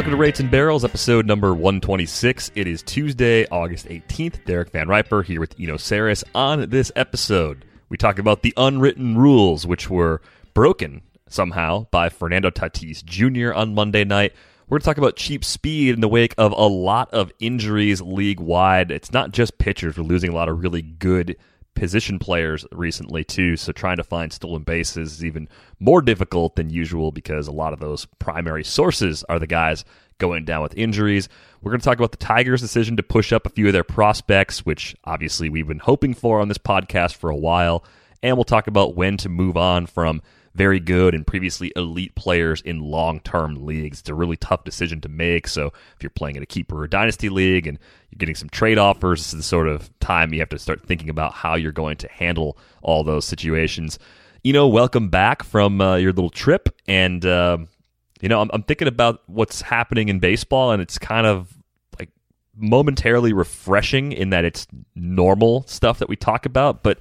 Welcome to Rates and Barrels, episode number 126. It is Tuesday, August 18th. Derek Van Riper here with Eno Sarris. On this episode, we talk about the unwritten rules, which were broken somehow by Fernando Tatis Jr. on Monday night. We're going to talk about cheap speed in the wake of a lot of injuries league wide. It's not just pitchers, we're losing a lot of really good position players recently too. So trying to find stolen bases is even more difficult than usual because a lot of those primary sources are the guys going down with injuries. We're going to talk about the Tigers' decision to push up a few of their prospects, which obviously we've been hoping for on this podcast for a while. And we'll talk about when to move on from very good and previously elite players in long term leagues. It's a really tough decision to make. So if you're playing in a keeper or dynasty league and you're getting some trade offers, this is the sort of time you have to start thinking about how you're going to handle all those situations. You know, welcome back from uh, your little trip. And, uh, you know, I'm, I'm thinking about what's happening in baseball, and it's kind of like momentarily refreshing in that it's normal stuff that we talk about, but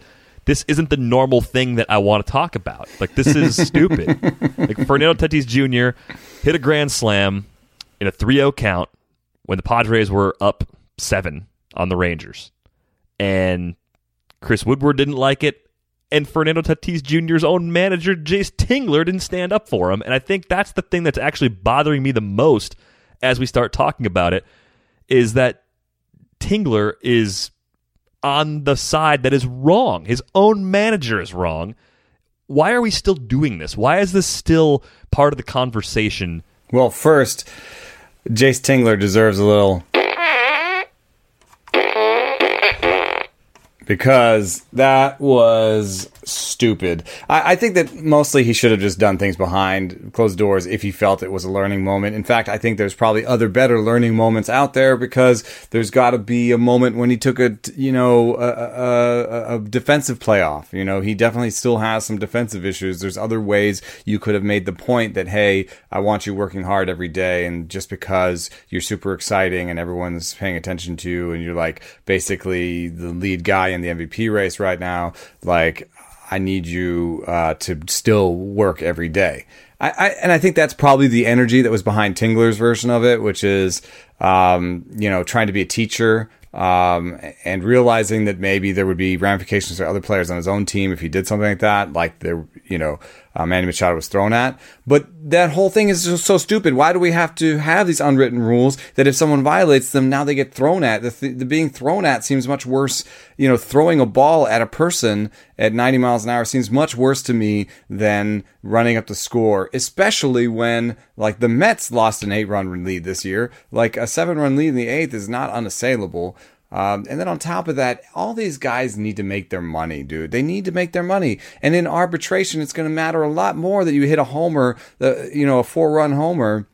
this isn't the normal thing that I want to talk about. Like this is stupid. Like Fernando Tatis Jr. hit a grand slam in a 3-0 count when the Padres were up 7 on the Rangers. And Chris Woodward didn't like it and Fernando Tatis Jr.'s own manager Jayce Tingler didn't stand up for him. And I think that's the thing that's actually bothering me the most as we start talking about it is that Tingler is on the side that is wrong. His own manager is wrong. Why are we still doing this? Why is this still part of the conversation? Well, first, Jayce Tingler deserves a little because that was stupid. I, I, think that mostly he should have just done things behind closed doors if he felt it was a learning moment. In fact, I think there's probably other better learning moments out there because there's got to be a moment when he took a you know a, a, a, defensive playoff. You know, he definitely still has some defensive issues. There's other ways you could have made the point that hey, I want you working hard every day, and just because you're super exciting and everyone's paying attention to you, and you're like basically the lead guy in the MVP race right now, like I need you uh, to still work every day. I, I, and I think that's probably the energy that was behind Tingler's version of it, which is, um, you know, trying to be a teacher um, and realizing that maybe there would be ramifications for other players on his own team if he did something like that, like there, you know, uh, Manny Machado was thrown at. But that whole thing is just so stupid. Why do we have to have these unwritten rules that if someone violates them, now they get thrown at? The, th- the being thrown at seems much worse. You know, throwing a ball at a person at 90 miles an hour seems much worse to me than running up the score, especially when, like, the Mets lost an eight run lead this year. Like, a seven run lead in the eighth is not unassailable. Um, and then on top of that, all these guys need to make their money, dude. They need to make their money. And in arbitration, it's going to matter a lot more that you hit a homer, the you know, a four run homer,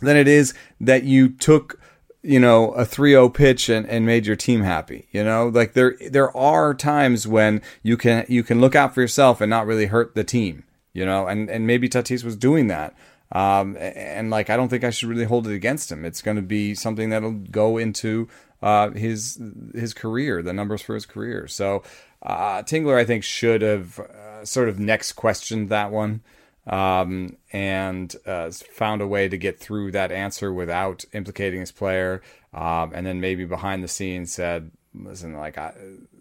than it is that you took you know a 3-0 pitch and, and made your team happy you know like there there are times when you can you can look out for yourself and not really hurt the team you know and and maybe Tatis was doing that um, and like I don't think I should really hold it against him. It's going to be something that'll go into uh, his his career, the numbers for his career. So uh, Tingler, I think, should have uh, sort of next questioned that one um, and uh, found a way to get through that answer without implicating his player, um, and then maybe behind the scenes said, "Listen, like I."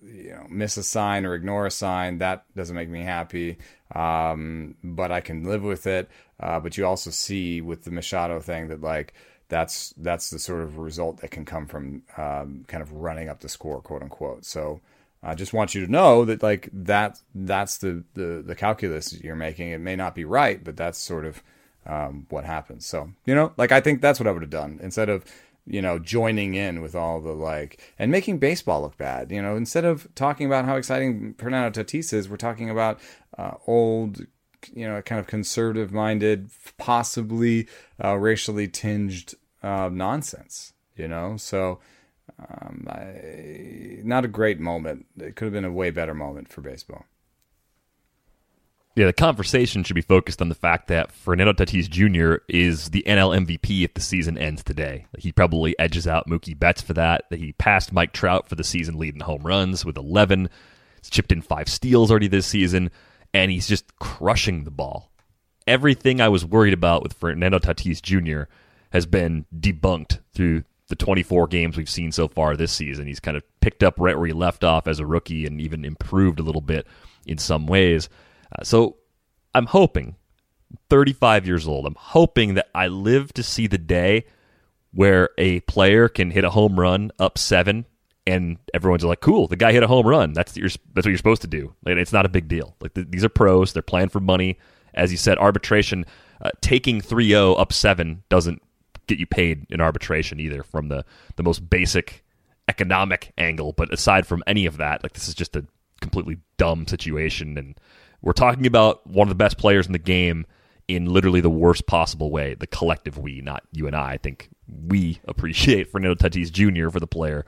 You know, miss a sign or ignore a sign that doesn't make me happy, um, but I can live with it. Uh, but you also see with the Machado thing that like that's that's the sort of result that can come from um, kind of running up the score, quote unquote. So I just want you to know that like that that's the the, the calculus you're making. It may not be right, but that's sort of um, what happens. So you know, like I think that's what I would have done instead of you know joining in with all the like and making baseball look bad. You know, instead of talking about how exciting Fernando Tatis is, we're talking about uh, old you know, kind of conservative minded, possibly uh, racially tinged uh, nonsense, you know? So, um, I, not a great moment. It could have been a way better moment for baseball. Yeah, the conversation should be focused on the fact that Fernando Tatis Jr. is the NL MVP if the season ends today. He probably edges out Mookie Betts for that. That he passed Mike Trout for the season leading home runs with 11. He's chipped in five steals already this season and he's just crushing the ball. Everything I was worried about with Fernando Tatis Jr. has been debunked through the 24 games we've seen so far this season. He's kind of picked up right where he left off as a rookie and even improved a little bit in some ways. Uh, so I'm hoping, 35 years old, I'm hoping that I live to see the day where a player can hit a home run up seven and everyone's like, "Cool, the guy hit a home run. That's your, that's what you're supposed to do." Like, it's not a big deal. Like the, these are pros; they're playing for money. As you said, arbitration uh, taking 3-0 up seven doesn't get you paid in arbitration either, from the the most basic economic angle. But aside from any of that, like this is just a completely dumb situation, and we're talking about one of the best players in the game in literally the worst possible way. The collective we, not you and I. I think we appreciate Fernando Tatis Jr. for the player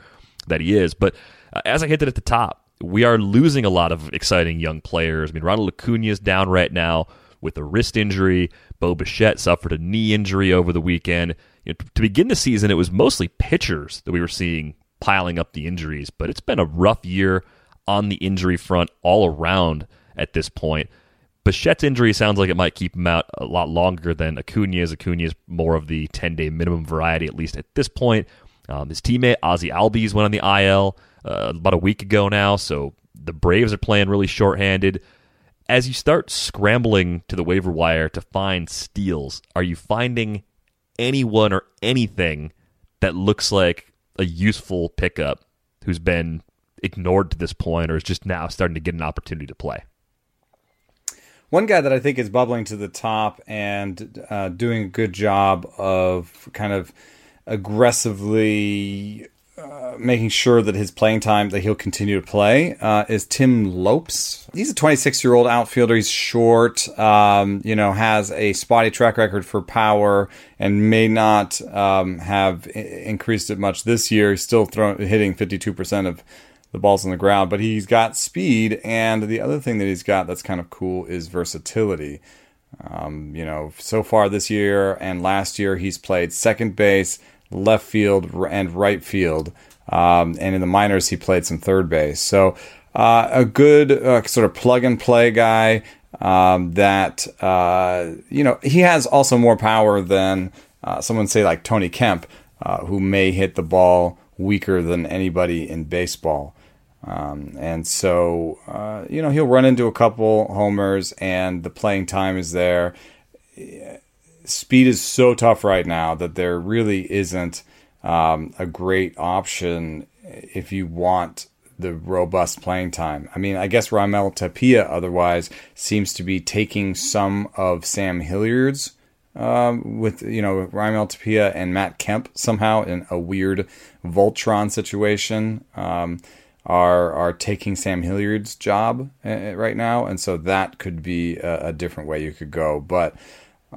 that he is. But uh, as I hinted at the top, we are losing a lot of exciting young players. I mean, Ronald Acuna is down right now with a wrist injury. Bo Bichette suffered a knee injury over the weekend. You know, to begin the season, it was mostly pitchers that we were seeing piling up the injuries, but it's been a rough year on the injury front all around at this point. Bichette's injury sounds like it might keep him out a lot longer than Acuna's. Acuna is more of the 10 day minimum variety, at least at this point. Um, his teammate Ozzie Albies went on the IL uh, about a week ago now, so the Braves are playing really shorthanded. As you start scrambling to the waiver wire to find steals, are you finding anyone or anything that looks like a useful pickup who's been ignored to this point or is just now starting to get an opportunity to play? One guy that I think is bubbling to the top and uh, doing a good job of kind of aggressively uh, making sure that his playing time that he'll continue to play uh, is Tim Lopes. He's a 26 year old outfielder. He's short, um, you know, has a spotty track record for power, and may not um, have I- increased it much this year. He's still throwing, hitting 52 percent of the balls on the ground, but he's got speed. And the other thing that he's got that's kind of cool is versatility. Um, you know, so far this year and last year, he's played second base, left field, and right field. Um, and in the minors, he played some third base. So uh, a good uh, sort of plug and play guy um, that, uh, you know, he has also more power than uh, someone say like Tony Kemp, uh, who may hit the ball weaker than anybody in baseball. Um, and so, uh, you know, he'll run into a couple homers and the playing time is there. Speed is so tough right now that there really isn't um, a great option if you want the robust playing time. I mean, I guess Raimel Tapia otherwise seems to be taking some of Sam Hilliard's um, with you know Raimel Tapia and Matt Kemp somehow in a weird Voltron situation. Um, are are taking Sam Hilliard's job uh, right now, and so that could be a, a different way you could go. But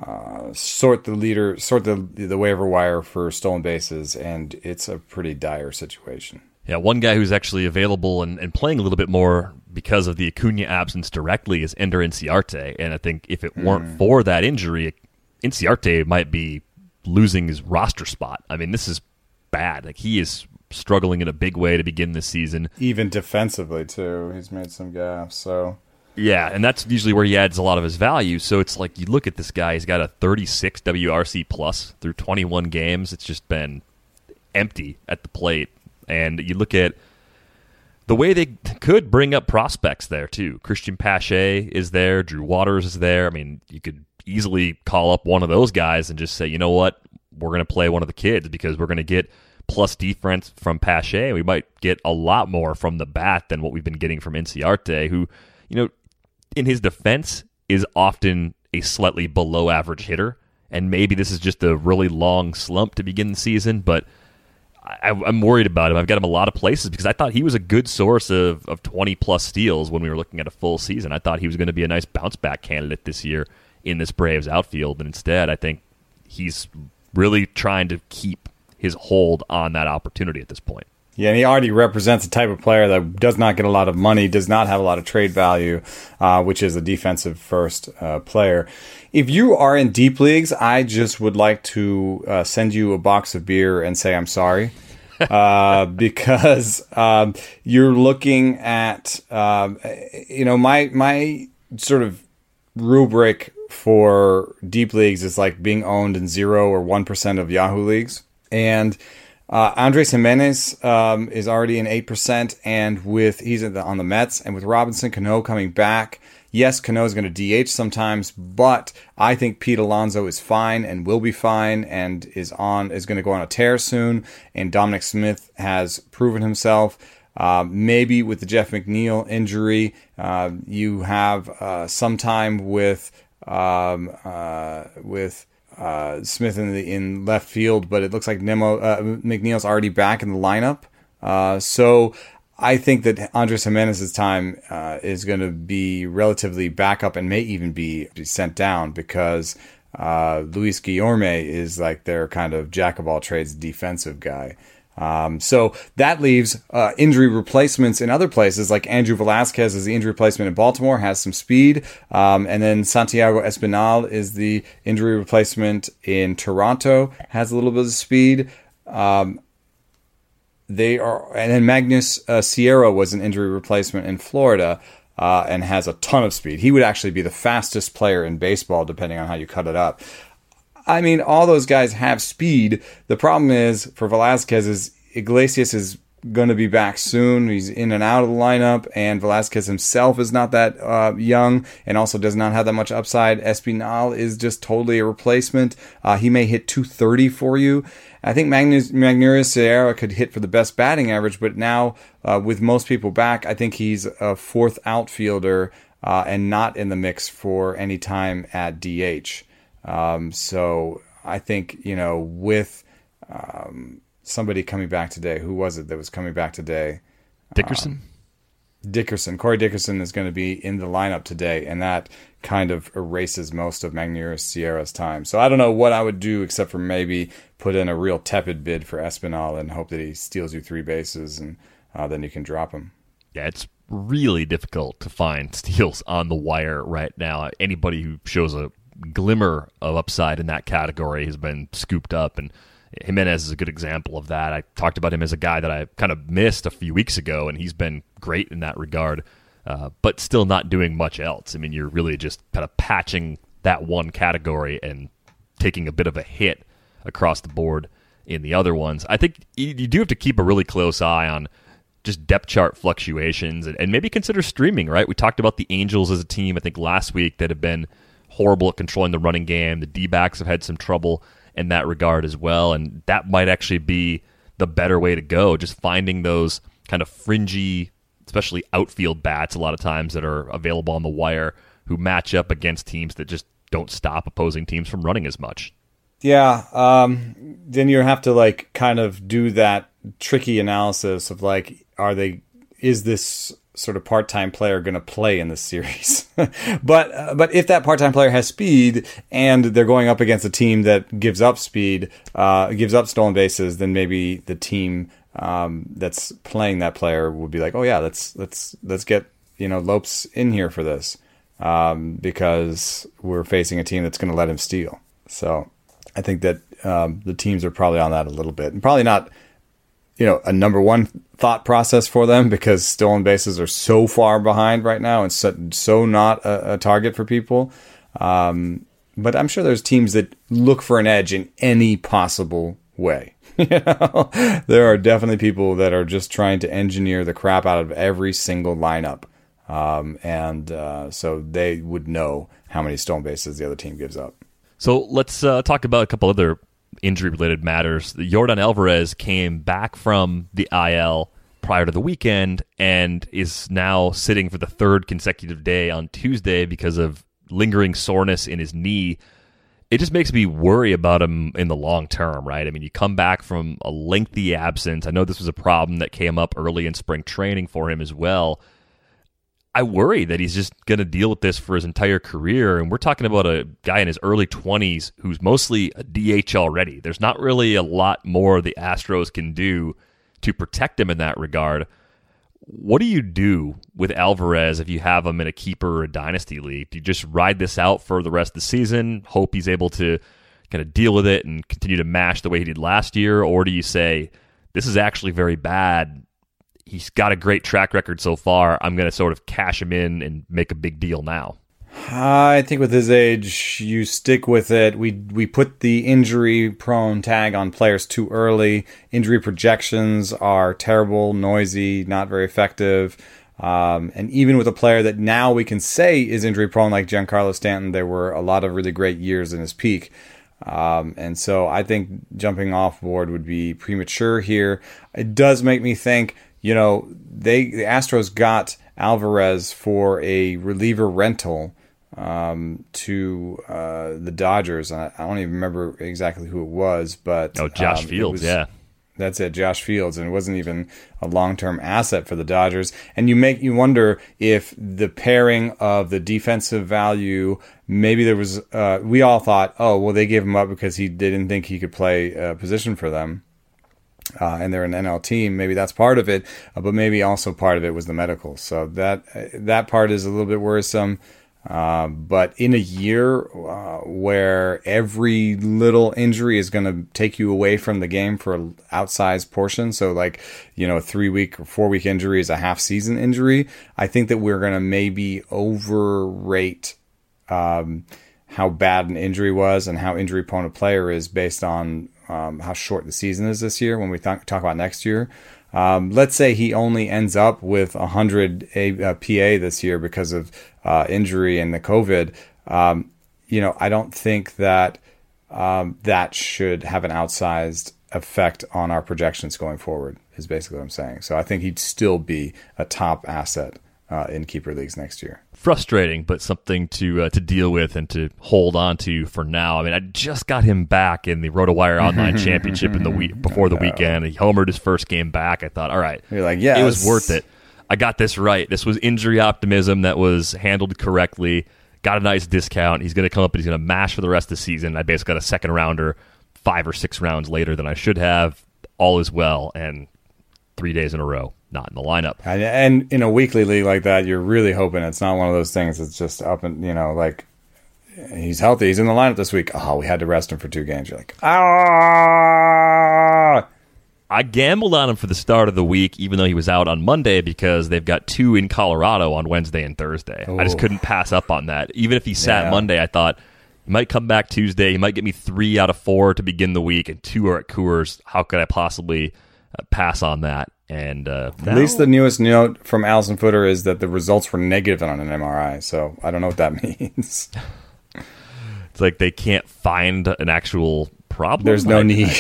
uh, sort the leader, sort the the waiver wire for stolen bases, and it's a pretty dire situation. Yeah, one guy who's actually available and, and playing a little bit more because of the Acuna absence directly is Ender Inciarte, and I think if it weren't mm. for that injury, Inciarte might be losing his roster spot. I mean, this is bad. Like he is struggling in a big way to begin this season. Even defensively too, he's made some gaffes. So yeah, and that's usually where he adds a lot of his value. So it's like you look at this guy; he's got a 36 WRC plus through 21 games. It's just been empty at the plate, and you look at the way they could bring up prospects there too. Cristian Pache is there, Drew Waters is there. I mean, you could easily call up one of those guys and just say, you know what, we're going to play one of the kids because we're going to get plus defense from Pache. We might get a lot more from the bat than what we've been getting from Inciarte, who, you know, in his defense is often a slightly below average hitter. And maybe this is just a really long slump to begin the season, but I, am worried about him. I've got him a lot of places because I thought he was a good source of, of 20 plus steals when we were looking at a full season. I thought he was going to be a nice bounce back candidate this year in this Braves outfield. And instead, I think he's really trying to keep his hold on that opportunity at this point. Yeah, and he already represents a type of player that does not get a lot of money, does not have a lot of trade value, uh, which is a defensive first uh, player. If you are in deep leagues, I just would like to uh, send you a box of beer and say I'm sorry. uh, because um, you're looking at, um, you know, my my sort of rubric for deep leagues is like being owned in zero or one percent of Yahoo leagues, and uh, Andres Gimenez um, is already in eight percent, and with he's the, on the Mets, and with Robinson Cano coming back, yes, Cano is going to DH sometimes, but I think Pete Alonso is fine and will be fine, and is on is going to go on a tear soon, and Dominic Smith has proven himself. Uh, maybe with the Jeff McNeil injury, uh, you have uh, some time with um, uh, with uh, Smith in the in left field, but it looks like Nemo uh, McNeil's already back in the lineup. Uh, so I think that Andres Gimenez's time uh, is going to be relatively back up and may even be, be sent down because uh, Luis Guillorme is like their kind of jack of all trades defensive guy. Um, so that leaves uh, injury replacements in other places, like Andrew Velazquez is the injury replacement in Baltimore, has some speed. Um, and then Santiago Espinal is the injury replacement in Toronto, has a little bit of speed. Um, they are, and then Magnus uh, Sierra was an injury replacement in Florida. Uh, and has a ton of speed. He would actually be the fastest player in baseball, depending on how you cut it up. I mean, all those guys have speed. The problem is for Velazquez is Iglesias is going to be back soon. He's in and out of the lineup, and Velazquez himself is not that uh, young and also does not have that much upside. Espinal is just totally a replacement. Uh, he may hit 230 for you. I think Magnus, Magneuris Sierra could hit for the best batting average, but now uh, with most people back, I think he's a fourth outfielder uh, and not in the mix for any time at DH. Um, so I think you know with um, somebody coming back today, who was it that was coming back today? Dickerson. Um, Dickerson, Corey Dickerson is going to be in the lineup today, and that kind of erases most of Magneuris Sierra's time. So I don't know what I would do except for maybe put in a real tepid bid for Espinal and hope that he steals you three bases, and uh, then you can drop him. Yeah, it's really difficult to find steals on the wire right now. Anybody who shows a glimmer of upside in that category has been scooped up. And Gimenez is a good example of that. I talked about him as a guy that I kind of missed a few weeks ago, and he's been great in that regard, uh, but still not doing much else. I mean, you're really just kind of patching that one category and taking a bit of a hit across the board in the other ones. I think you do have to keep a really close eye on just depth chart fluctuations and, and maybe consider streaming, right? We talked about the Angels as a team, I think, last week that have been – horrible at controlling the running game. The D backs have had some trouble in that regard as well. And that might actually be the better way to go, just finding those kind of fringy, especially outfield bats a lot of times that are available on the wire who match up against teams that just don't stop opposing teams from running as much. Yeah, um, then you have to like kind of do that tricky analysis of like, are they? Is this sort of part-time player going to play in this series. but uh, but if that part-time player has speed and they're going up against a team that gives up speed, uh, gives up stolen bases, then maybe the team um, that's playing that player would be like, oh yeah, let's let's let's get you know Lopes in here for this um, because we're facing a team that's going to let him steal. So I think that um, the teams are probably on that a little bit, and probably not you know a number one thought process for them because stolen bases are so far behind right now and so, so not a, a, target for people. Um, but I'm sure there's teams that look for an edge in any possible way. you know, there are definitely people that are just trying to engineer the crap out of every single lineup, um, and uh, so they would know how many stolen bases the other team gives up. So let's uh, talk about a couple other injury related matters. Yordan Alvarez came back from the IL prior to the weekend and is now sitting for the third consecutive day on Tuesday because of lingering soreness in his knee. It just makes me worry about him in the long term, right? I mean, you come back from a lengthy absence. I know this was a problem that came up early in spring training for him as well. I worry that he's just going to deal with this for his entire career. And we're talking about a guy in his early 20s who's mostly a DH already. There's not really a lot more the Astros can do to protect him in that regard. What do you do with Alvarez if you have him in a keeper or a dynasty league? Do you just ride this out for the rest of the season, hope he's able to kind of deal with it and continue to mash the way he did last year? Or do you say, this is actually very bad? He's got a great track record so far. I'm going to sort of cash him in and make a big deal now. I think with his age, you stick with it. We we put the injury prone tag on players too early. Injury projections are terrible, noisy, not very effective. Um, and even with a player that now we can say is injury prone, like Giancarlo Stanton, there were a lot of really great years in his peak. Um, and so I think jumping off board would be premature here. It does make me think, you know, they the Astros got Alvarez for a reliever rental um, to uh, the Dodgers. I, I, don't even remember exactly who it was, but oh, Josh um, Fields, was, yeah. That's it, Josh Fields, and it wasn't even a long-term asset for the Dodgers. And you make you wonder if the pairing of the defensive value, maybe there was. Uh, we all thought, oh, well, they gave him up because he didn't think he could play a position for them. Uh, and they're an NL team. Maybe that's part of it, uh, but maybe also part of it was the medical. So that that part is a little bit worrisome. Uh, but in a year uh, where every little injury is going to take you away from the game for an outsized portion, so like, you know, a three week or four week injury is a half season injury, I think that we're going to maybe overrate um, how bad an injury was and how injury prone a player is based on um, how short the season is this year when we th- talk about next year. Um, let's say he only ends up with 100 a, uh, PA this year because of uh, injury and the COVID. Um, you know, I don't think that um, that should have an outsized effect on our projections going forward. Is basically what I'm saying. So I think he'd still be a top asset uh, in keeper leagues next year. Frustrating, but something to uh, to deal with and to hold on to for now. I mean, I just got him back in the RotoWire Online Championship in the week before the weekend. He homered his first game back. I thought, all right, you're like, yeah, it was worth it. I got this right. This was injury optimism that was handled correctly. Got a nice discount. He's going to come up and he's going to mash for the rest of the season. I basically got a second rounder five or six rounds later than I should have. All is well, and three days in a row not in the lineup. And, and in a weekly league like that, you're really hoping it's not one of those things that's just up and you know like he's healthy, he's in the lineup this week. Oh, we had to rest him for two games. You're like ah. I gambled on him for the start of the week, even though he was out on Monday because they've got two in Colorado on Wednesday and Thursday. Ooh. I just couldn't pass up on that. Even if he sat yeah. Monday, I thought he might come back Tuesday. He might get me three out of four to begin the week, and two are at Coors. How could I possibly pass on that? And uh, now, at least the newest note from Alyson Footer is that the results were negative on an MRI. So I don't know what that means. it's like they can't find an actual problem. There's no knee.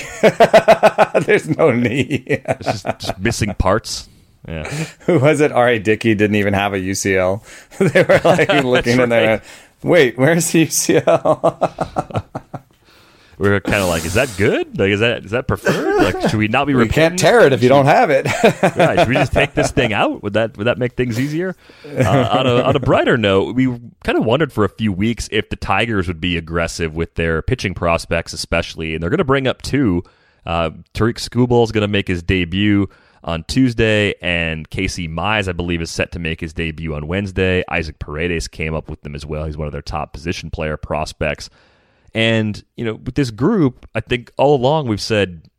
There's no knee. it's just, just missing parts. Yeah. Who was it? R.A. Dickey didn't even have a UCL. they were like looking in there. Wait, where's the UCL? We are kind of like, is that good? Like, is that is that preferred? Like, should we not be? You can't tear it if you don't have it. yeah, should we just take this thing out? Would that would that make things easier? Uh, on a on a brighter note, we kind of wondered for a few weeks if the Tigers would be aggressive with their pitching prospects, especially, and they're going to bring up two. Uh, Tarik Skubal is going to make his debut on Tuesday, and Casey Mize, I believe, is set to make his debut on Wednesday. Isaac Paredes came up with them as well. He's one of their top position player prospects. And, you know, with this group, I think all along we've said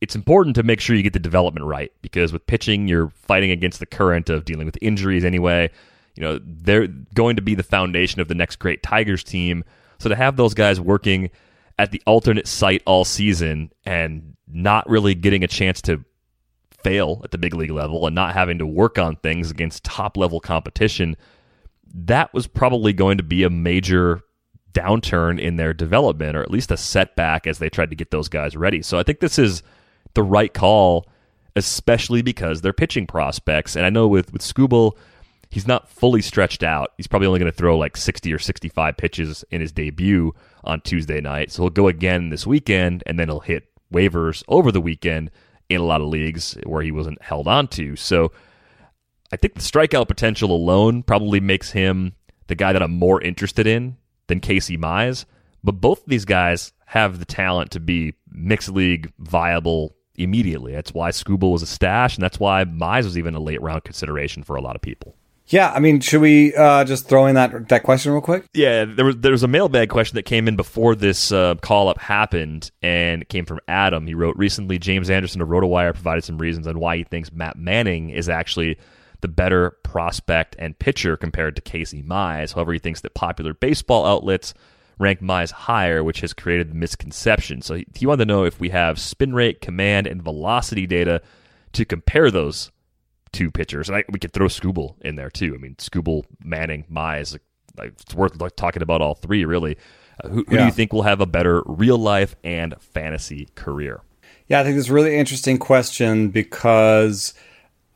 it's important to make sure you get the development right because with pitching, you're fighting against the current of dealing with injuries anyway. You know, they're going to be the foundation of the next great Tigers team. So to have those guys working at the alternate site all season and not really getting a chance to fail at the big league level and not having to work on things against top level competition, that was probably going to be a major downturn in their development, or at least a setback as they tried to get those guys ready. So I think this is the right call, especially because they're pitching prospects. And I know with with Skubal, he's not fully stretched out. He's probably only going to throw like 60 or 65 pitches in his debut on Tuesday night. So he'll go again this weekend, and then he'll hit waivers over the weekend in a lot of leagues where he wasn't held on to. So I think the strikeout potential alone probably makes him the guy that I'm more interested in than Casey Mize. But both of these guys have the talent to be mixed league viable immediately. That's why Skubal was a stash, and that's why Mize was even a late round consideration for a lot of people. Yeah, I mean, should we uh, just throw in that that question real quick? Yeah, there was there was a mailbag question that came in before this uh, call up happened, and it came from Adam. He wrote recently, James Anderson of RotoWire provided some reasons on why he thinks Matt Manning is actually the better prospect and pitcher compared to Casey Mize. However, he thinks that popular baseball outlets rank Mize higher, which has created the misconception. So he, he wanted to know if we have spin rate, command, and velocity data to compare those two pitchers. And I, we could throw Skubal in there too. I mean, Skubal, Manning, Mize. Like, it's worth like, talking about all three, really. Uh, who, who yeah. do you think will have a better real life and fantasy career? Yeah, I think it's a really interesting question because,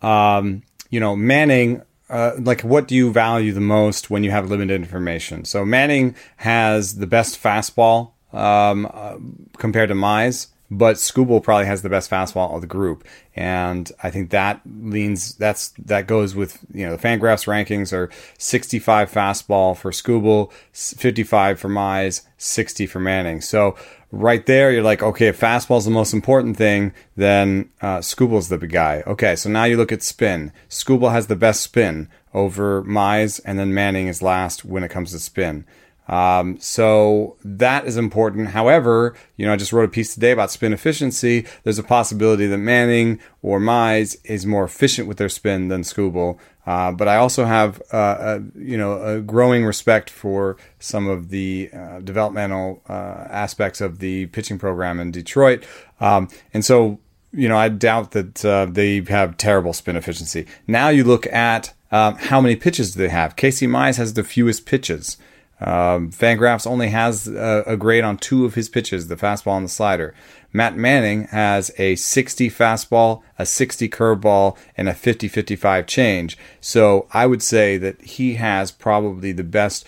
um, you know, Manning uh, like what do you value the most when you have limited information? So Manning has the best fastball um, uh, compared to Mize, but Skubal probably has the best fastball of the group, and I think that leans that's that goes with you know the Fangraphs rankings are 65 fastball for Skubal, 55 for Mize, 60 for Manning. So right there, you're like, okay, if fastball's the most important thing, then uh, Skubal's the big guy. Okay, so now you look at spin. Skubal has the best spin over Mize, and then Manning is last when it comes to spin. Um, so that is important. However, you know, I just wrote a piece today about spin efficiency. There's a possibility that Manning or Mize is more efficient with their spin than Skubal. Uh, but I also have, uh, a, you know, a growing respect for some of the uh, developmental uh, aspects of the pitching program in Detroit. Um, and so, you know, I doubt that uh, they have terrible spin efficiency. Now you look at um, how many pitches do they have. Casey Mize has the fewest pitches. Um, Fangraphs only has a, a, grade on two of his pitches, the fastball and the slider. Matt Manning has a 60 fastball, a 60 curveball, and a 50 55 change. So I would say that he has probably the best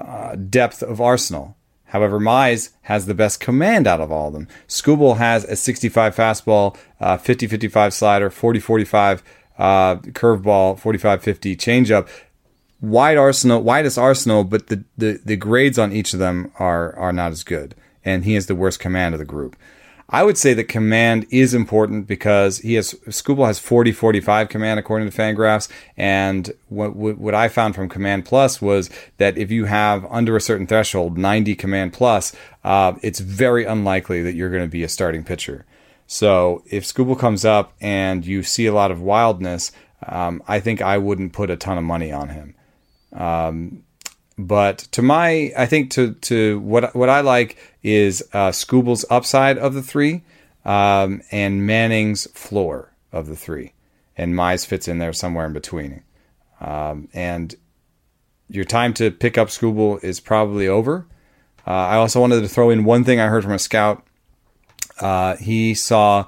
uh, depth of arsenal. However, Mize has the best command out of all of them. Skubal has a 65 fastball, uh, 50 55 slider, 40 45 uh, curveball, 45 50 changeup wide arsenal, widest arsenal, but the, the, the grades on each of them are are not as good, and he has the worst command of the group. I would say that command is important because he has Skubal has 40 45 command according to Fangraphs, and what what I found from Command Plus was that if you have under a certain threshold 90 command plus, uh, it's very unlikely that you're going to be a starting pitcher. So if Skubal comes up and you see a lot of wildness, um, I think I wouldn't put a ton of money on him. Um, but to my, I think to to what what I like is uh, Skubal's upside of the three, um, and Manning's floor of the three, and Mize fits in there somewhere in between. Um, and your time to pick up Skubal is probably over. Uh, I also wanted to throw in one thing I heard from a scout. Uh, he saw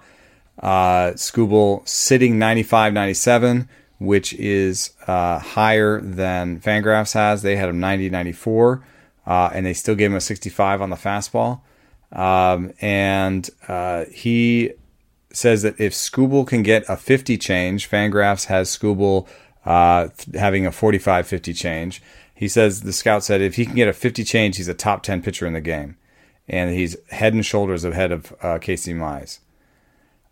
uh, Skubal sitting 95 97 which is uh, higher than Fangraphs has. They had him 90 94, uh, and they still gave him a 65 on the fastball. Um, and uh, he says that if Skubal can get a 50 change, Fangraphs has Skubal uh, having a 45 50 change. He says the scout said if he can get a 50 change, he's a top 10 pitcher in the game. And he's head and shoulders ahead of uh, Casey Mize.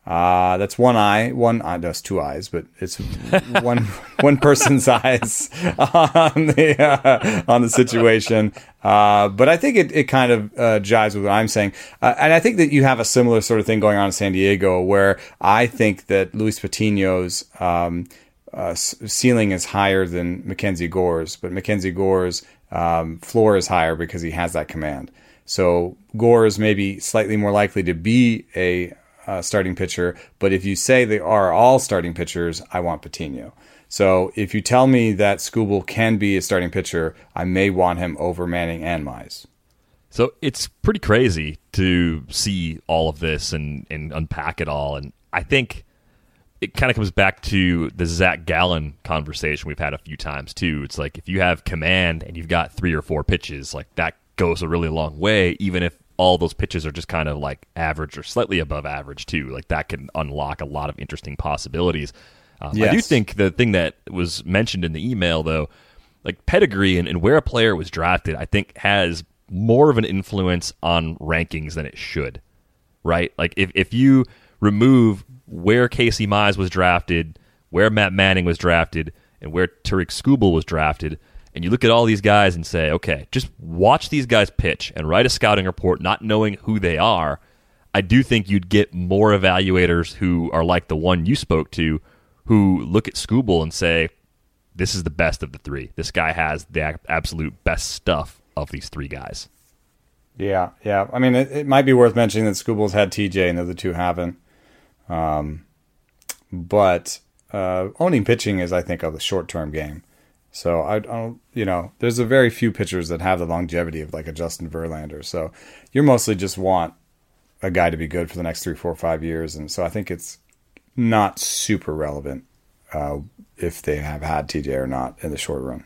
Uh, that's one eye, one eye, that's two eyes, but it's one one person's eyes on the uh, on the situation. Uh, but I think it, it kind of uh, jives with what I'm saying, uh, and I think that you have a similar sort of thing going on in San Diego, where I think that Luis Patino's um, uh, ceiling is higher than Mackenzie Gore's, but Mackenzie Gore's um, floor is higher because he has that command. So Gore is maybe slightly more likely to be a uh, starting pitcher. But if you say they are all starting pitchers, I want Patino. So if you tell me that Skubal can be a starting pitcher, I may want him over Manning and Mize. So it's pretty crazy to see all of this and, and unpack it all. And I think it kind of comes back to the Zach Gallen conversation we've had a few times too. It's like if you have command and you've got three or four pitches, like that goes a really long way, even if all those pitches are just kind of like average or slightly above average too. Like that can unlock a lot of interesting possibilities. Um, yes. I do think the thing that was mentioned in the email though, like pedigree and, and where a player was drafted, I think has more of an influence on rankings than it should. Right? Like if if you remove where Casey Mize was drafted, where Matt Manning was drafted, and where Tarik Skubal was drafted, and you look at all these guys and say, okay, just watch these guys pitch and write a scouting report, not knowing who they are, I do think you'd get more evaluators who are like the one you spoke to, who look at Skubal and say, "This is the best of the three. This guy has the absolute best stuff of these three guys." Yeah, yeah. I mean, it, it might be worth mentioning that Skubal's had TJ and the other two haven't. Um, but uh, owning pitching is, I think, a short term game. So I, don't, you know, there's a very few pitchers that have the longevity of like a Justin Verlander. So you mostly just want a guy to be good for the next three, four, five years, and so I think it's not super relevant uh, if they have had TJ or not in the short run.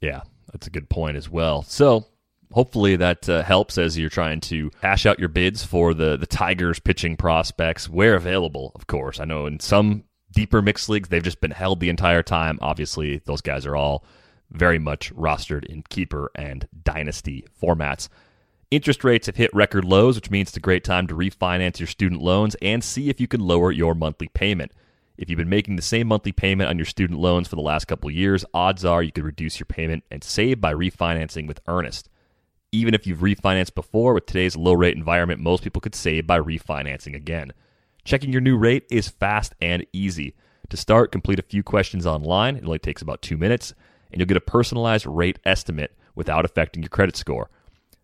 Yeah, that's a good point as well. So hopefully that uh, helps as you're trying to hash out your bids for the the Tigers pitching prospects where available. Of course, I know in some deeper mixed leagues they've just been held the entire time. Obviously, those guys are all very much rostered in keeper and dynasty formats. Interest rates have hit record lows, which means it's a great time to refinance your student loans and see if you can lower your monthly payment. If you've been making the same monthly payment on your student loans for the last couple years, odds are you could reduce your payment and save by refinancing with Earnest. Even if you've refinanced before, with today's low rate environment, most people could save by refinancing again. Checking your new rate is fast and easy. To start, complete a few questions online. It only takes about two minutes, and you'll get a personalized rate estimate without affecting your credit score.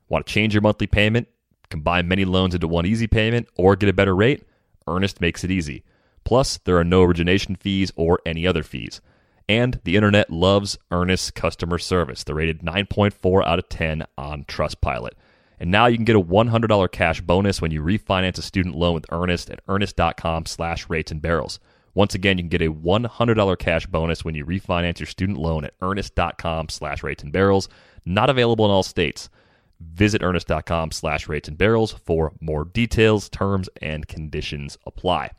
Want to change your monthly payment, combine many loans into one easy payment, or get a better rate? Earnest makes it easy. Plus, there are no origination fees or any other fees. And the internet loves Earnest customer service. They're rated 9.4 out of 10 on Trustpilot. And now you can get a $100 cash bonus when you refinance a student loan with Earnest at earnest.com slash rates and barrels. Once again, you can get a $100 cash bonus when you refinance your student loan at earnest.com slash rates and barrels. Not available in all states. Visit earnest.com slash rates and barrels for more details, terms, and conditions apply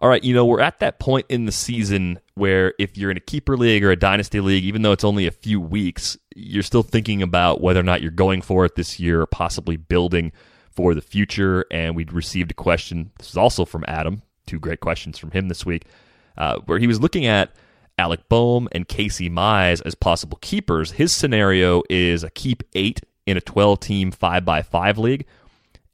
all right, you know, we're at that point in the season where if you're in a keeper league or a dynasty league, even though it's only a few weeks, you're still thinking about whether or not you're going for it this year or possibly building for the future. And we received a question. This is also from Adam. Two great questions from him this week, uh, where he was looking at Alec Bohm and Casey Mize as possible keepers. His scenario is a keep eight in a 12 team 5 by 5 league.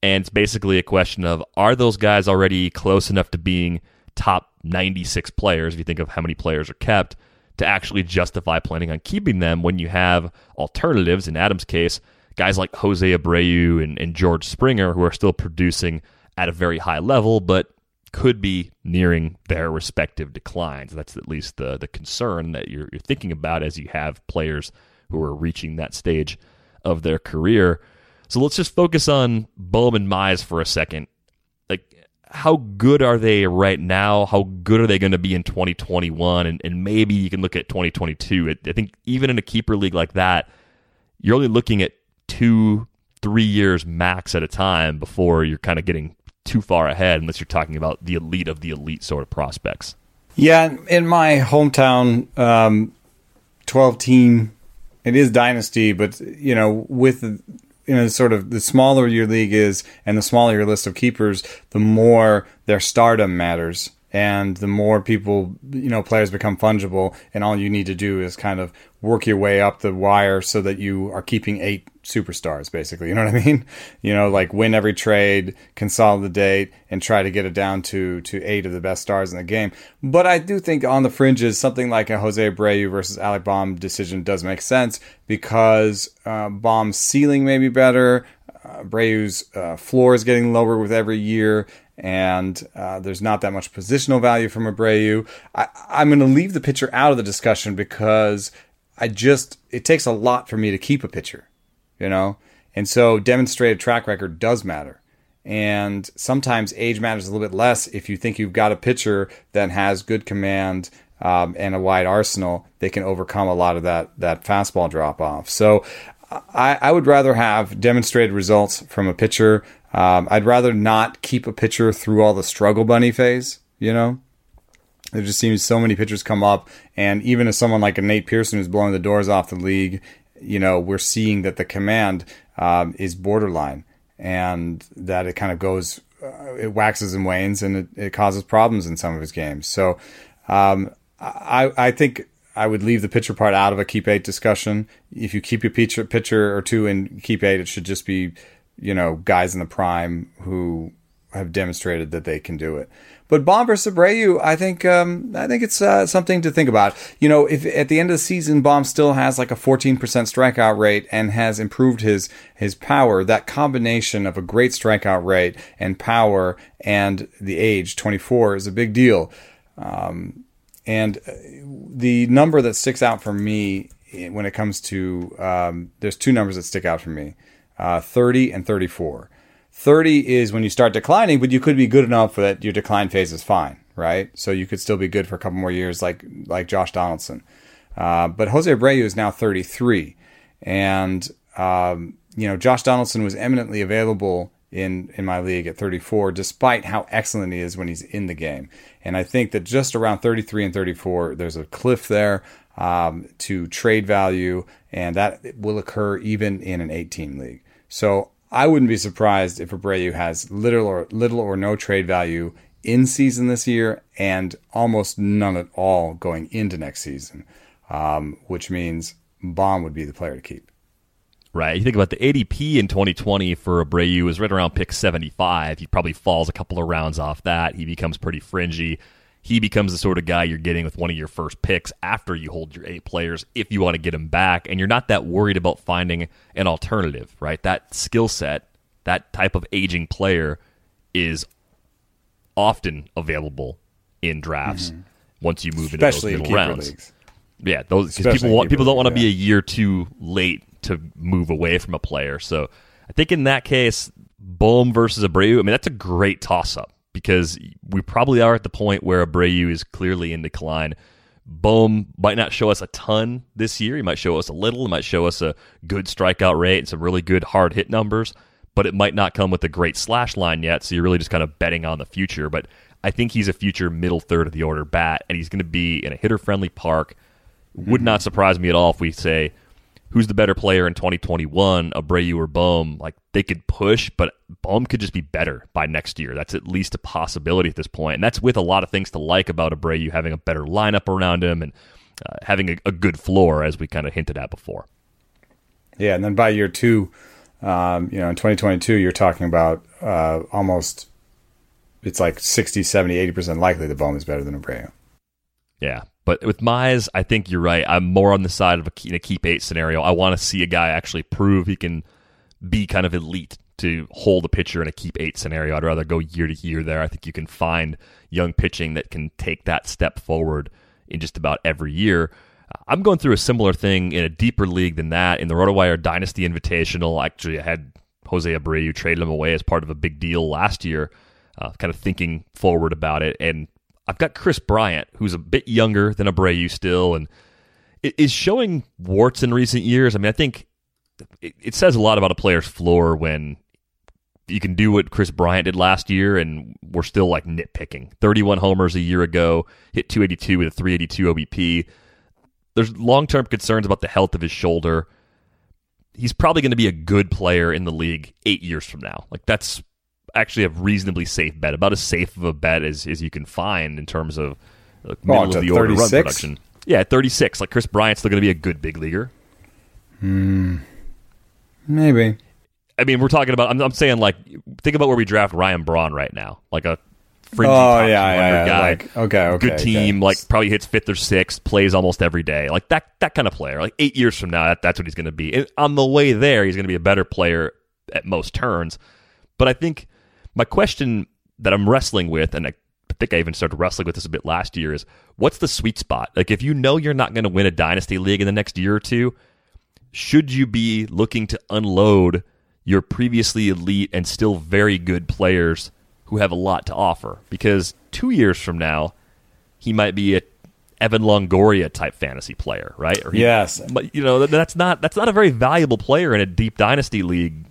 And it's basically a question of are those guys already close enough to being top 96 players, if you think of how many players are kept, to actually justify planning on keeping them when you have alternatives. In Adam's case, guys like Jose Abreu and, and George Springer, who are still producing at a very high level, but could be nearing their respective declines. That's at least the the concern that you're, you're thinking about as you have players who are reaching that stage of their career. So let's just focus on Bohm and Mize for a second Like, how good are they right now? How good are they going to be in 2021? And, and maybe you can look at 2022. I think even in a keeper league like that, you're only looking at two, three years max at a time before you're kind of getting too far ahead, unless you're talking about the elite of the elite sort of prospects. Yeah, in my hometown, um, 12 team, it is dynasty, but you know, with you know, sort of the smaller your league is and the smaller your list of keepers, the more their stardom matters. And the more people, you know, players become fungible, and all you need to do is kind of work your way up the wire so that you are keeping eight superstars, basically. You know what I mean? You know, like win every trade, consolidate, and try to get it down to to eight of the best stars in the game. But I do think on the fringes, something like a Jose Abreu versus Alec Bohm decision does make sense because uh, Bohm's ceiling may be better. Uh, Abreu's uh, floor is getting lower with every year, and uh, there's not that much positional value from Abreu. I, I'm going to leave the pitcher out of the discussion because I just it takes a lot for me to keep a pitcher you know? And so demonstrated track record does matter. And sometimes age matters a little bit less if you think you've got a pitcher that has good command um, and a wide arsenal, they can overcome a lot of that that fastball drop off. So I, I, would rather have demonstrated results from a pitcher. Um, I'd rather not keep a pitcher through all the struggle bunny phase, you know? There just seems so many pitchers come up, and even as someone like a Nate Pearson who's blowing the doors off the league you know, we're seeing that the command um, is borderline and that it kind of goes, uh, it waxes and wanes and it, it, causes problems in some of his games. So um, I, I think I would leave the pitcher part out of a keep eight discussion. If you keep your pitcher, pitcher or two in keep eight, it should just be, you know, guys in the prime who have demonstrated that they can do it. But Bohm versus Abreu, I think um, I think it's uh, something to think about. You know, if at the end of the season Bohm still has like a 14% strikeout rate and has improved his his power, that combination of a great strikeout rate and power and the age 24 is a big deal. Um, and uh, the number that sticks out for me when it comes to um, there's two numbers that stick out for me uh, 30 and 34 30 is when you start declining but you could be good enough that your decline phase is fine right? So you could still be good for a couple more years like like josh donaldson. Uh, but jose abreu is now 33 and um, you know josh donaldson was eminently available in in my league at 34 despite how excellent he is when he's in the game. And i think that just around 33 and 34 there's a cliff there um, to trade value, and that will occur even in an 18 league. So I wouldn't be surprised if Abreu has little or little or no trade value in season this year, and almost none at all going into next season, um, which means Bohm would be the player to keep. Right. You think about the ADP in 2020 for Abreu is right around pick 75. He probably falls a couple of rounds off that. He becomes pretty fringy he becomes the sort of guy you're getting with one of your first picks after you hold your eight players if you want to get him back and you're not that worried about finding an alternative right that skill set that type of aging player is often available in drafts mm-hmm. once you move Especially into those middle rounds leagues. yeah those because people want people don't want to yeah. be a year too late to move away from a player so i think in that case Bohm versus Abreu, I mean, that's a great toss up because we probably are at the point where Abreu is clearly in decline. Bohm might not show us a ton this year. He might show us a little. He might show us a good strikeout rate and some really good hard hit numbers, but it might not come with a great slash line yet. So you're really just kind of betting on the future. But I think he's a future middle third of the order bat, and he's going to be in a hitter friendly park. Would not surprise me at all if we say who's the better player in 2021, Abreu or Bohm, Like they could push, but Bohm could just be better by next year. That's at least a possibility at this point, and that's with a lot of things to like about Abreu having a better lineup around him and uh, having a, a, good floor, as we kind of hinted at before. Yeah, and then by year two, um, you know, in 2022, you're talking about uh, almost it's like 60, 70, 80 percent likely that Bohm is better than Abreu. Yeah, but with Mize, I think you're right. I'm more on the side of a, a keep eight scenario. I want to see a guy actually prove he can be kind of elite to hold a pitcher in a keep eight scenario. I'd rather go year to year there. I think you can find young pitching that can take that step forward in just about every year. I'm going through a similar thing in a deeper league than that. In the RotoWire Dynasty Invitational, actually, I had Jose Abreu traded him away as part of a big deal last year, uh, kind of thinking forward about it. And I've got Kris Bryant, who's a bit younger than Abreu still, and is showing warts in recent years. I mean, I think it, says a lot about a player's floor when you can do what Kris Bryant did last year, and we're still like nitpicking. 31 homers a year ago, hit 282 with a 382 OBP. There's long term concerns about the health of his shoulder. He's probably going to be a good player in the league eight years from now. Like that's actually a reasonably safe bet, about as safe of a bet as, as you can find in terms of like, middle of the order 36? run production. Yeah, 36. Like Kris Bryant's still going to be a good big leaguer. Hmm. Maybe. I mean, we're talking about. I'm, I'm, saying like, think about where we draft Ryan Braun right now, like a fringy oh, yeah, yeah, guy. Like, okay, okay, good team. Okay. Like probably hits fifth or sixth, plays almost every day. Like that that kind of player. Like eight years from now, that, that's what he's going to be. And on the way there, he's going to be a better player at most turns. But I think my question that I'm wrestling with, and I think I even started wrestling with this a bit last year, is what's the sweet spot? Like, if you know you're not going to win a dynasty league in the next year or two, should you be looking to unload your previously elite and still very good players who have a lot to offer? Because two years from now, he might be a Evan Longoria type fantasy player, right? Or he, yes, but you know that's not that's not a very valuable player in a deep dynasty league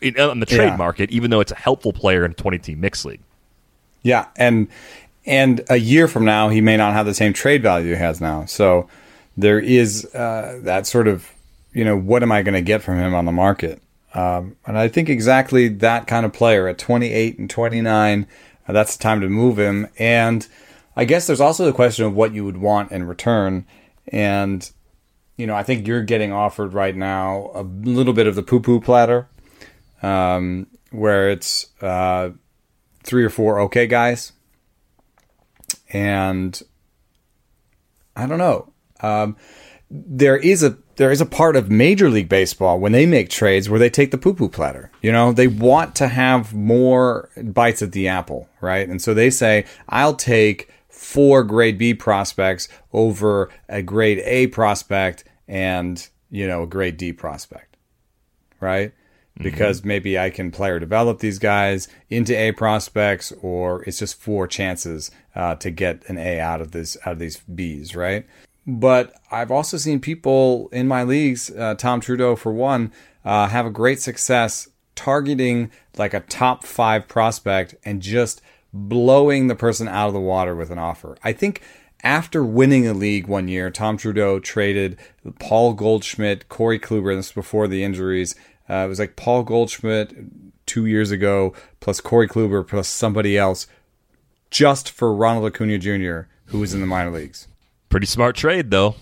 in, on the trade yeah. market, even though it's a helpful player in a 20 team mixed league. Yeah, and and a year from now, he may not have the same trade value he has now. So there is uh, that sort of you know what am I going to get from him on the market? Um, and I think exactly that kind of player at 28 and 29, uh, that's the time to move him. And I guess there's also the question of what you would want in return. And you know, I think you're getting offered right now a little bit of the poo poo platter um, where it's uh, three or four okay guys, and I don't know. Um, there is a there is a part of Major League Baseball when they make trades where they take the poo poo platter. You know, they want to have more bites at the apple, right? And so they say, I'll take four grade B prospects over a grade A prospect and, you know, a grade D prospect, right? Because mm-hmm. maybe I can player develop these guys into A prospects, or it's just four chances uh, to get an A out of this out of these Bs, right? But I've also seen people in my leagues, uh, Tom Trudeau for one, uh, have a great success targeting like a top five prospect and just blowing the person out of the water with an offer. I think after winning a league one year, Tom Trudeau traded Paul Goldschmidt, Corey Kluber, this before the injuries. Uh, it was like Paul Goldschmidt two years ago, plus Corey Kluber, plus somebody else, just for Ronald Acuna Jr., who was in the minor leagues. Pretty smart trade, though.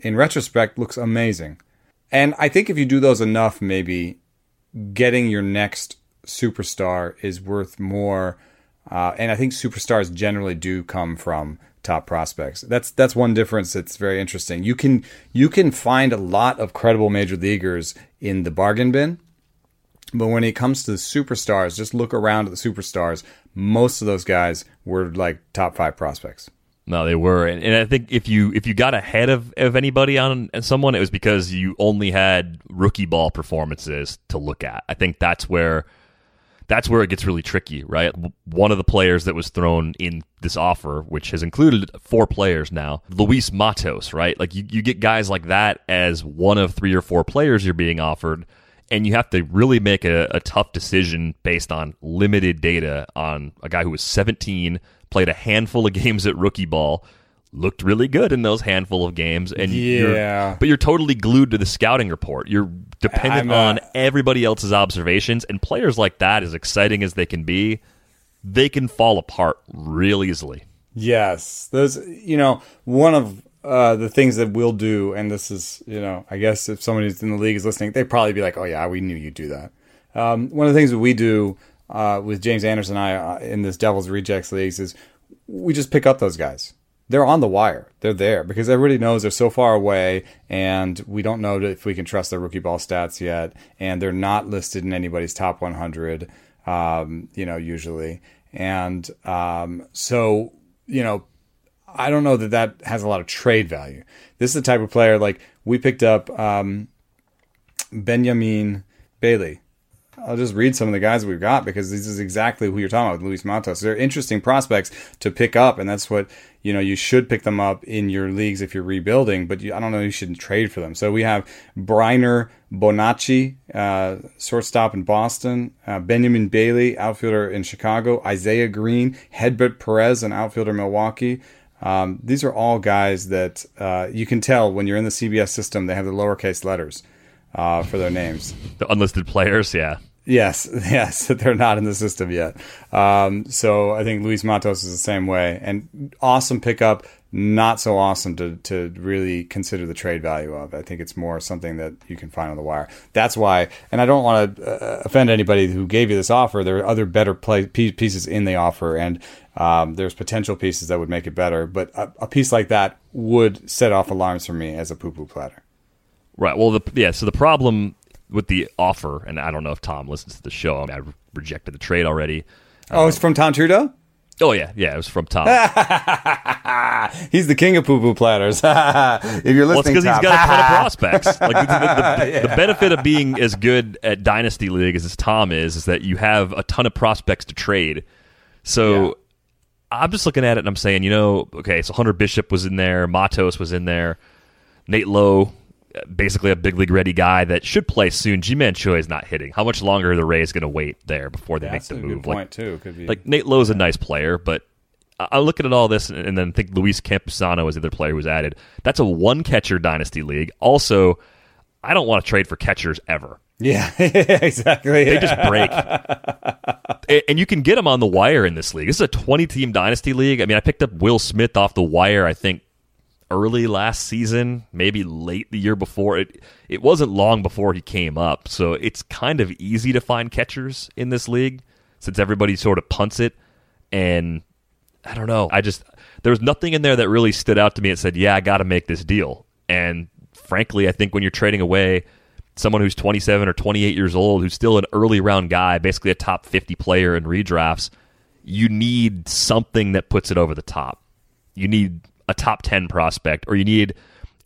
In retrospect, looks amazing. And I think if you do those enough, maybe getting your next superstar is worth more. Uh, and I think superstars generally do come from top prospects. That's that's one difference that's very interesting. You can you can find a lot of credible major leaguers in the bargain bin, but when it comes to the superstars, just look around at the superstars. Most of those guys were like top five prospects. No, they were, and, and, I think if you if you got ahead of, of anybody on someone, it was because you only had rookie ball performances to look at. I think that's where that's where it gets really tricky, right? One of the players that was thrown in this offer, which has included four players now, Luis Matos, right? Like you, you get guys like that as one of three or four players you're being offered, and you have to really make a, a tough decision based on limited data on a guy who was 17 played a handful of games at rookie ball, looked really good in those handful of games, and yeah, you're, but you're totally glued to the scouting report. You're dependent on everybody else's observations, and players like that, as exciting as they can be, they can fall apart real easily. Yes, those you know one of uh, the things that we'll do, and this is you know I guess if somebody's in the league is listening, they'd probably be like, oh yeah, we knew you'd do that. Um, one of the things that we do uh, with James Anderson and I uh, in this Devil's Rejects leagues is we just pick up those guys. They're on the wire. They're there because everybody knows they're so far away, and we don't know if we can trust their rookie ball stats yet. And they're not listed in anybody's top 100, um, you know, usually. And um, so, you know, I don't know that that has a lot of trade value. This is the type of player like we picked up um, Benyamin Bailey I'll just read some of the guys we've got because this is exactly who you're talking about, Luis Matos. They're interesting prospects to pick up, and that's what you know. You should pick them up in your leagues if you're rebuilding, but you, I don't know. You shouldn't trade for them. So we have Brainer Bonaci, uh, shortstop in Boston, uh, Benyamin Bailey, outfielder in Chicago, Isaiah Green, Hedbert Perez, an outfielder in Milwaukee. Um, these are all guys that uh, you can tell when you're in the CBS system. They have the lowercase letters uh, for their names. The unlisted players, yeah. Yes, yes, they're not in the system yet. Um, so I think Luis Matos is the same way, and awesome pickup. Not so awesome to to really consider the trade value of. I think it's more something that you can find on the wire. That's why, and I don't want to uh, offend anybody who gave you this offer. There are other better play, pieces in the offer, and um, there's potential pieces that would make it better. But a, a piece like that would set off alarms for me as a poo poo platter. Right. Well, the, yeah. So the problem with the offer, and I don't know if Tom listens to the show. I, mean, I rejected the trade already. Oh, um, it's from Tom Trudeau. Oh yeah, yeah, it was from Tom. he's the king of poo poo platters. if you're listening, well, because he's got a ton of prospects. Like the, the, the, the, benefit of being as good at dynasty league as Tom is, is that you have a ton of prospects to trade. So yeah. I'm just looking at it and I'm saying, you know, okay, so Hunter Bishop was in there, Matos was in there, Nate Lowe basically a big league ready guy that should play soon. Ji-Man Choi is not hitting. How much longer are the Rays going to wait there before they yeah, make the move? point like, too. Could be, like Nate Lowe's is a nice player, but I look at all this and then think Luis Campusano is the other player who's added. That's a one catcher dynasty league. Also, I don't want to trade for catchers ever. Yeah, exactly. They just break. and you can get them on the wire in this league. This is a 20 team dynasty league. I mean, I picked up Will Smith off the wire, I think, early last season, maybe late the year before. It it wasn't long before he came up, so it's kind of easy to find catchers in this league. since everybody sort of punts it. And I don't know. I just there was nothing in there that really stood out to me and said, "Yeah, I got to make this deal." And frankly, I think when you're trading away someone who's 27 or 28 years old, who's still an early round guy, basically a top 50 player in redrafts, you need something that puts it over the top. You need a top 10 prospect, or you need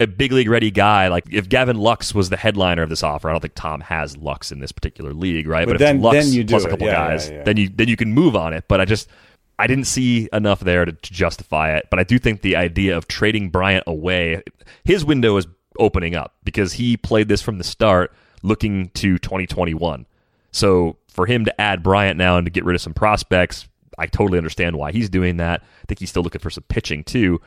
a big league ready guy. Like if Gavin Lux was the headliner of this offer, I don't think Tom has Lux in this particular league, right? But but then- if Lux then you plus a couple Yeah, guys, yeah, yeah. then you then you can move on it. But I just I didn't see enough there to, to justify it. But I do think the idea of trading Bryant away, his window is opening up because he played this from the start, looking to 2021. So for him to add Bryant now and to get rid of some prospects, I totally understand why he's doing that. I think he's still looking for some pitching too.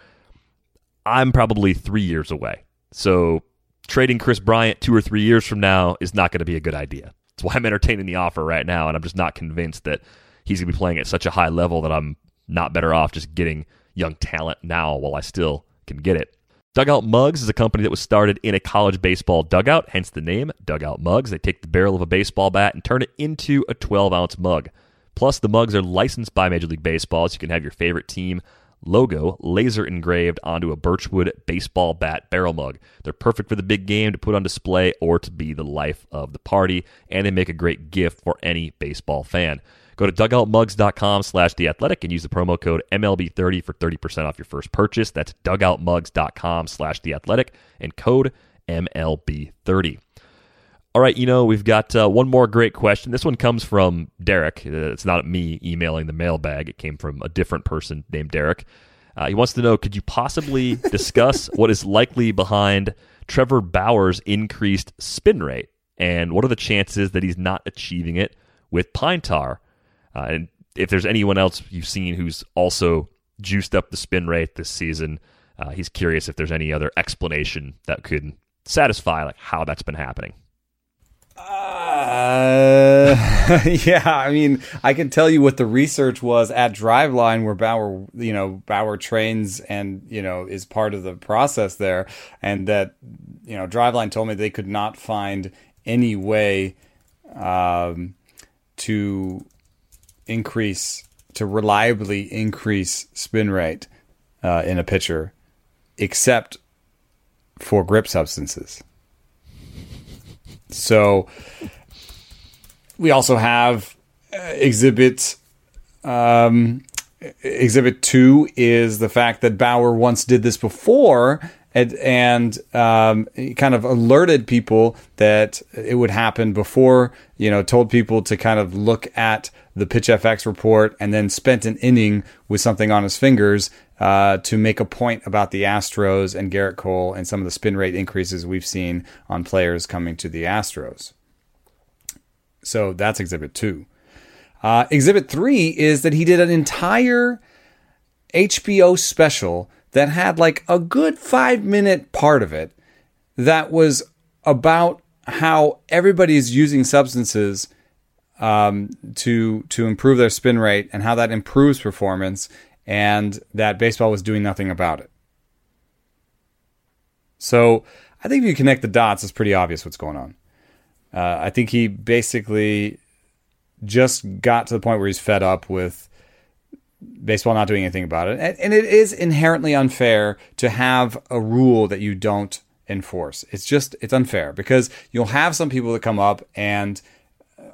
I'm probably three years away. So trading Kris Bryant two or three years from now is not going to be a good idea. That's why I'm entertaining the offer right now, and I'm just not convinced that he's going to be playing at such a high level that I'm not better off just getting young talent now while I still can get it. Dugout Mugs is a company that was started in a college baseball dugout, hence the name Dugout Mugs. They take the barrel of a baseball bat and turn it into a 12 ounce mug. Plus, the mugs are licensed by Major League Baseball, so you can have your favorite team logo laser engraved onto a Birchwood baseball bat barrel mug. They're perfect for the big game to put on display or to be the life of the party, and they make a great gift for any baseball fan. Go to dugoutmugs.com slash the athletic and use the promo code MLB30 for 30% off your first purchase. That's dugoutmugs.com slash the athletic and code MLB30. All right, you know, we've got uh, one more great question. This one comes from Derek. Uh, It's not me emailing the mailbag, it came from a different person named Derek. Uh, he wants to know could you possibly discuss what is likely behind Trevor Bauer's increased spin rate? And what are the chances that he's not achieving it with Pine Tar? Uh, and if there's anyone else you've seen who's also juiced up the spin rate this season, uh, he's curious if there's any other explanation that could satisfy like how that's been happening. Uh, yeah, I mean, I can tell you what the research was at Driveline, where Bauer, you know, Bauer trains and you know is part of the process there, and that you know Driveline told me they could not find any way um, to increase to reliably increase spin rate uh, in a pitcher, except for grip substances. So we also have uh, exhibit um, exhibit two is the fact that Bauer once did this before and, and um, kind of alerted people that it would happen before you know told people to kind of look at the pitch fx report and then spent an inning with something on his fingers uh, to make a point about the Astros and Gerrit Cole and some of the spin rate increases we've seen on players coming to the Astros. So that's exhibit two. Uh, exhibit three is that he did an entire HBO special that had like a good five minute part of it that was about how everybody is using substances um, to to improve their spin rate and how that improves performance, and that baseball was doing nothing about it. So I think if you connect the dots, it's pretty obvious what's going on. Uh, I think he basically just got to the point where he's fed up with baseball not doing anything about it. And, and it is inherently unfair to have a rule that you don't enforce. It's just, it's unfair because you'll have some people that come up and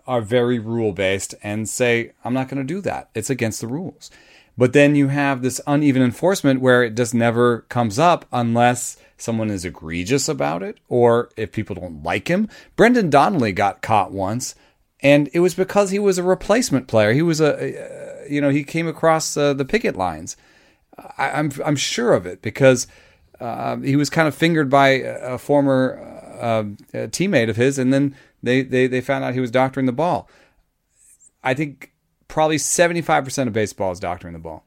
are very rule based and say, I'm not going to do that. It's against the rules. But then you have this uneven enforcement where it just never comes up unless someone is egregious about it or if people don't like him. Brendan Donnelly got caught once and it was because he was a replacement player. He was a, you know, he came across uh, the picket lines. I, I'm I'm sure of it because uh, he was kind of fingered by a former uh, teammate of his, and then they, they they found out he was doctoring the ball. I think probably seventy five percent of baseball is doctoring the ball,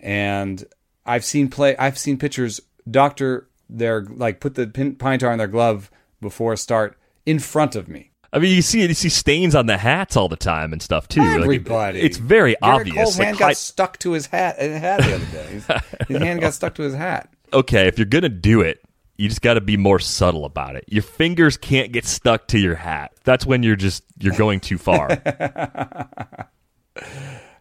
and I've seen play. I've seen pitchers doctor their like put the pin, pine tar in their glove before a start in front of me. I mean, you see you see stains on the hats all the time and stuff too. Like, Everybody. it's very Gerrit obvious. Cole's Like, hand got stuck to his hat. His hat the other day. His, his hand got stuck to his hat. okay, if you're gonna do it, you just got to be more subtle about it. Your fingers can't get stuck to your hat. That's when you're just you're going too far.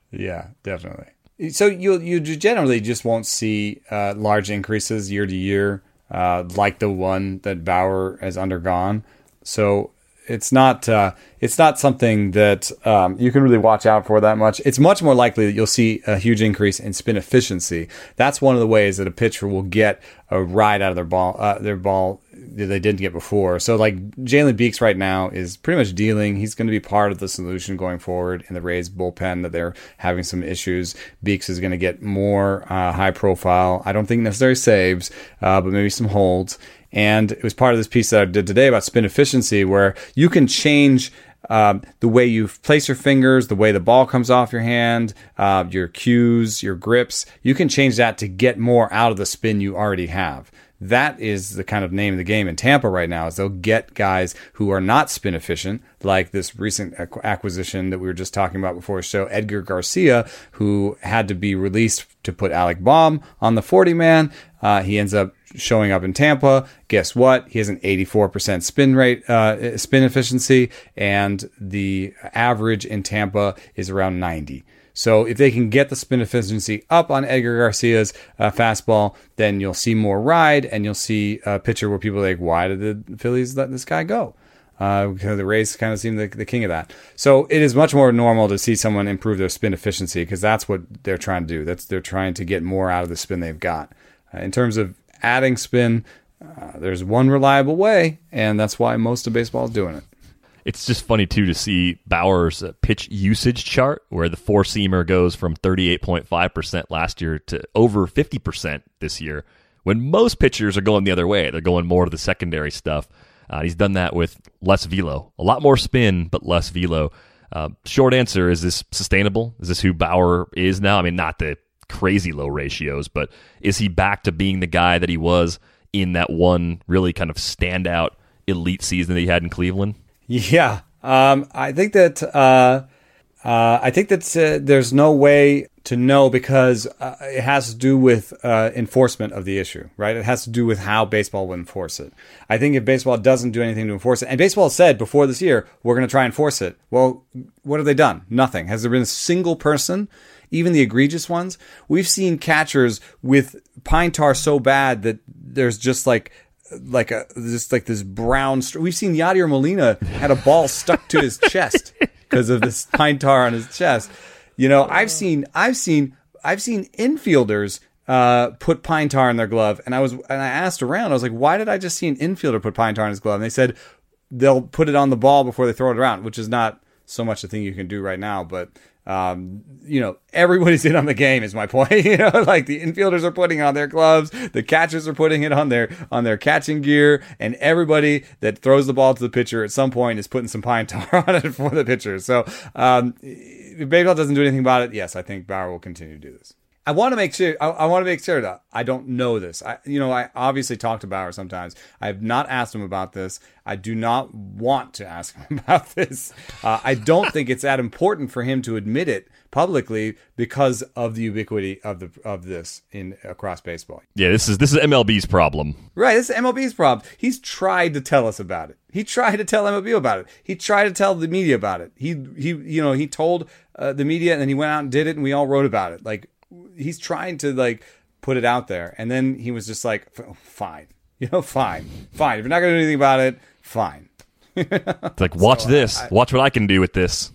Yeah, definitely. So you you generally just won't see uh, large increases year to year, uh, like the one that Bauer has undergone. So it's not uh, it's not something that um, you can really watch out for that much. It's much more likely that you'll see a huge increase in spin efficiency. That's one of the ways that a pitcher will get a ride out of their ball uh, their ball they didn't get before. So like Jalen Beeks right now is pretty much dealing. He's going to be part of the solution going forward in the Rays bullpen that they're having some issues. Beeks is going to get more uh, high profile. I don't think necessarily saves, uh, but maybe some holds. And it was part of this piece that I did today about spin efficiency, where you can change um, the way you place your fingers, the way the ball comes off your hand, uh, your cues, your grips. You can change that to get more out of the spin you already have that is the kind of name of the game in Tampa right now is they'll get guys who are not spin efficient, like this recent acquisition that we were just talking about before the show, Edgar Garcia, who had to be released to put Alec Bohm on the 40 man. Uh, he ends up showing up in Tampa. Guess what? He has an 84% spin rate, uh, spin efficiency, and the average in Tampa is around 90. So if they can get the spin efficiency up on Edgar Garcia's uh, fastball, then you'll see more ride and you'll see a pitcher where people are like, why did the Phillies let this guy go? Uh, because the Rays kind of seem the, the king of that. So it is much more normal to see someone improve their spin efficiency because that's what they're trying to do. That's they're trying to get more out of the spin they've got. Uh, in terms of adding spin, uh, there's one reliable way, and that's why most of baseball is doing it. It's just funny too to see Bauer's uh, pitch usage chart where the four seamer goes from 38.5% last year to over 50% this year when most pitchers are going the other way. They're going more to the secondary stuff. Uh, he's done that with less velo, a lot more spin, but less velo. Uh, short answer is this sustainable? Is this who Bauer is now? I mean, not the crazy low ratios, but is he back to being the guy that he was in that one really kind of standout elite season that he had in Cleveland? Yeah, um, I think that uh, uh, I think that uh, there's no way to know because uh, it has to do with uh, enforcement of the issue, right? It has to do with how baseball would enforce it. I think if baseball doesn't do anything to enforce it, and baseball said before this year, we're going to try and enforce it. Well, what have they done? Nothing. Has there been a single person? Even the egregious ones, we've seen catchers with pine tar so bad that there's just like like a just like this brown. St- We've seen Yadier Molina had a ball stuck to his chest because of this pine tar on his chest. You know, I've seen I've seen I've seen infielders uh, put pine tar in their glove, and I was and I asked around. I was like, why did I just see an infielder put pine tar in his glove? And they said they'll put it on the ball before they throw it around, which is not so much a thing you can do right now, but um, you know, everybody's in on the game is my point. you know, like the infielders are putting on their gloves, the catchers are putting it on their on their catching gear, and everybody that throws the ball to the pitcher at some point is putting some pine tar on it for the pitcher. So um, if baseball doesn't do anything about it, yes, I think Bauer will continue to do this. I want to make sure. I, I, want to make sure that I don't know this. I, you know, I obviously talk to Bauer sometimes. I have not asked him about this. I do not want to ask him about this. Uh, I don't think it's that important for him to admit it publicly because of the ubiquity of the of this in across baseball. Yeah, this is this is MLB's problem. Right, this is MLB's problem. He's tried to tell us about it. He tried to tell MLB about it. He tried to tell the media about it. He he you know he told uh, the media and then he went out and did it and we all wrote about it. Like he's trying to like put it out there, and then he was just like, fine, you know, fine, fine. If you're not gonna do anything about it, fine. it's like watch so, this, I, watch what I can do with this.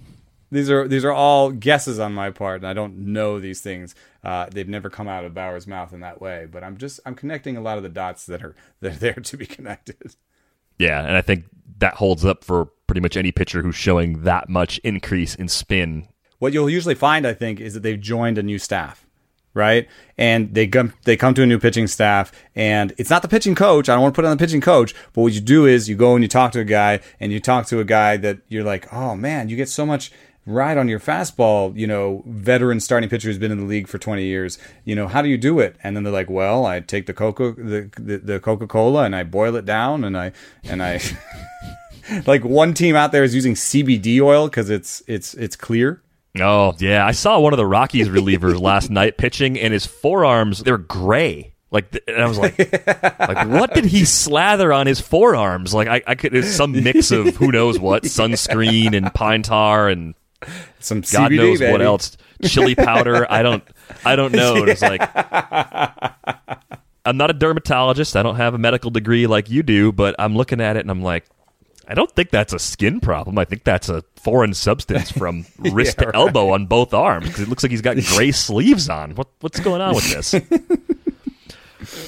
These are these are all guesses on my part, and I don't know these things. Uh, they've never come out of Bauer's mouth in that way, but I'm just I'm connecting a lot of the dots that are that are there to be connected. Yeah, and I think that holds up for pretty much any pitcher who's showing that much increase in spin what you'll usually find, I think, is that they've joined a new staff, right? And they come they come to a new pitching staff, and it's not the pitching coach. I don't want to put on the pitching coach, but what you do is you go and you talk to a guy, and you talk to a guy that you're like, oh man, you get so much ride on your fastball, you know, veteran starting pitcher who's been in the league for 20 years, you know, how do you do it? And then they're like, well, I take the Coca, the, the, the Coca-Cola and I boil it down and I, and I, like one team out there is using CBD oil cause it's, it's, it's clear. Oh yeah, I saw one of the Rockies relievers last night pitching, and his forearms they're gray. Like, and I was like, like, what did he slather on his forearms? Like, I, I could, it's some mix of who knows what, sunscreen and pine tar and Some God CBD, knows what else. Chili powder. I don't. I don't know. It's like I'm not a dermatologist. I don't have a medical degree like you do, but I'm looking at it and I'm like, I don't think that's a skin problem. I think that's a foreign substance from wrist to elbow on both arms because it looks like he's got gray sleeves on. What, what's going on with this?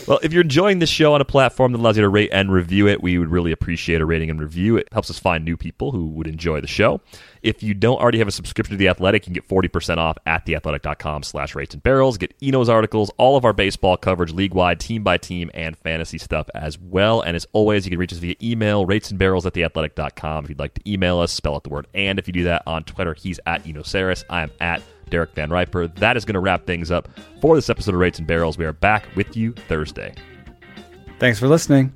Well, if you're enjoying this show on a platform that allows you to rate and review it, we would really appreciate a rating and review. It helps us find new people who would enjoy the show. If you don't already have a subscription to The Athletic, you can get 40% off at theathletic.com slash rates and barrels. Get Eno's articles, all of our baseball coverage, league-wide, team by team, and fantasy stuff as well. And as always, you can reach us via email, rates and barrels at theathletic.com. If you'd like to email us, spell out the word and. If you do that on Twitter, he's at Eno. I am at Derek Van Riper. That is going to wrap things up for this episode of Rates and Barrels. We are back with you Thursday. Thanks for listening.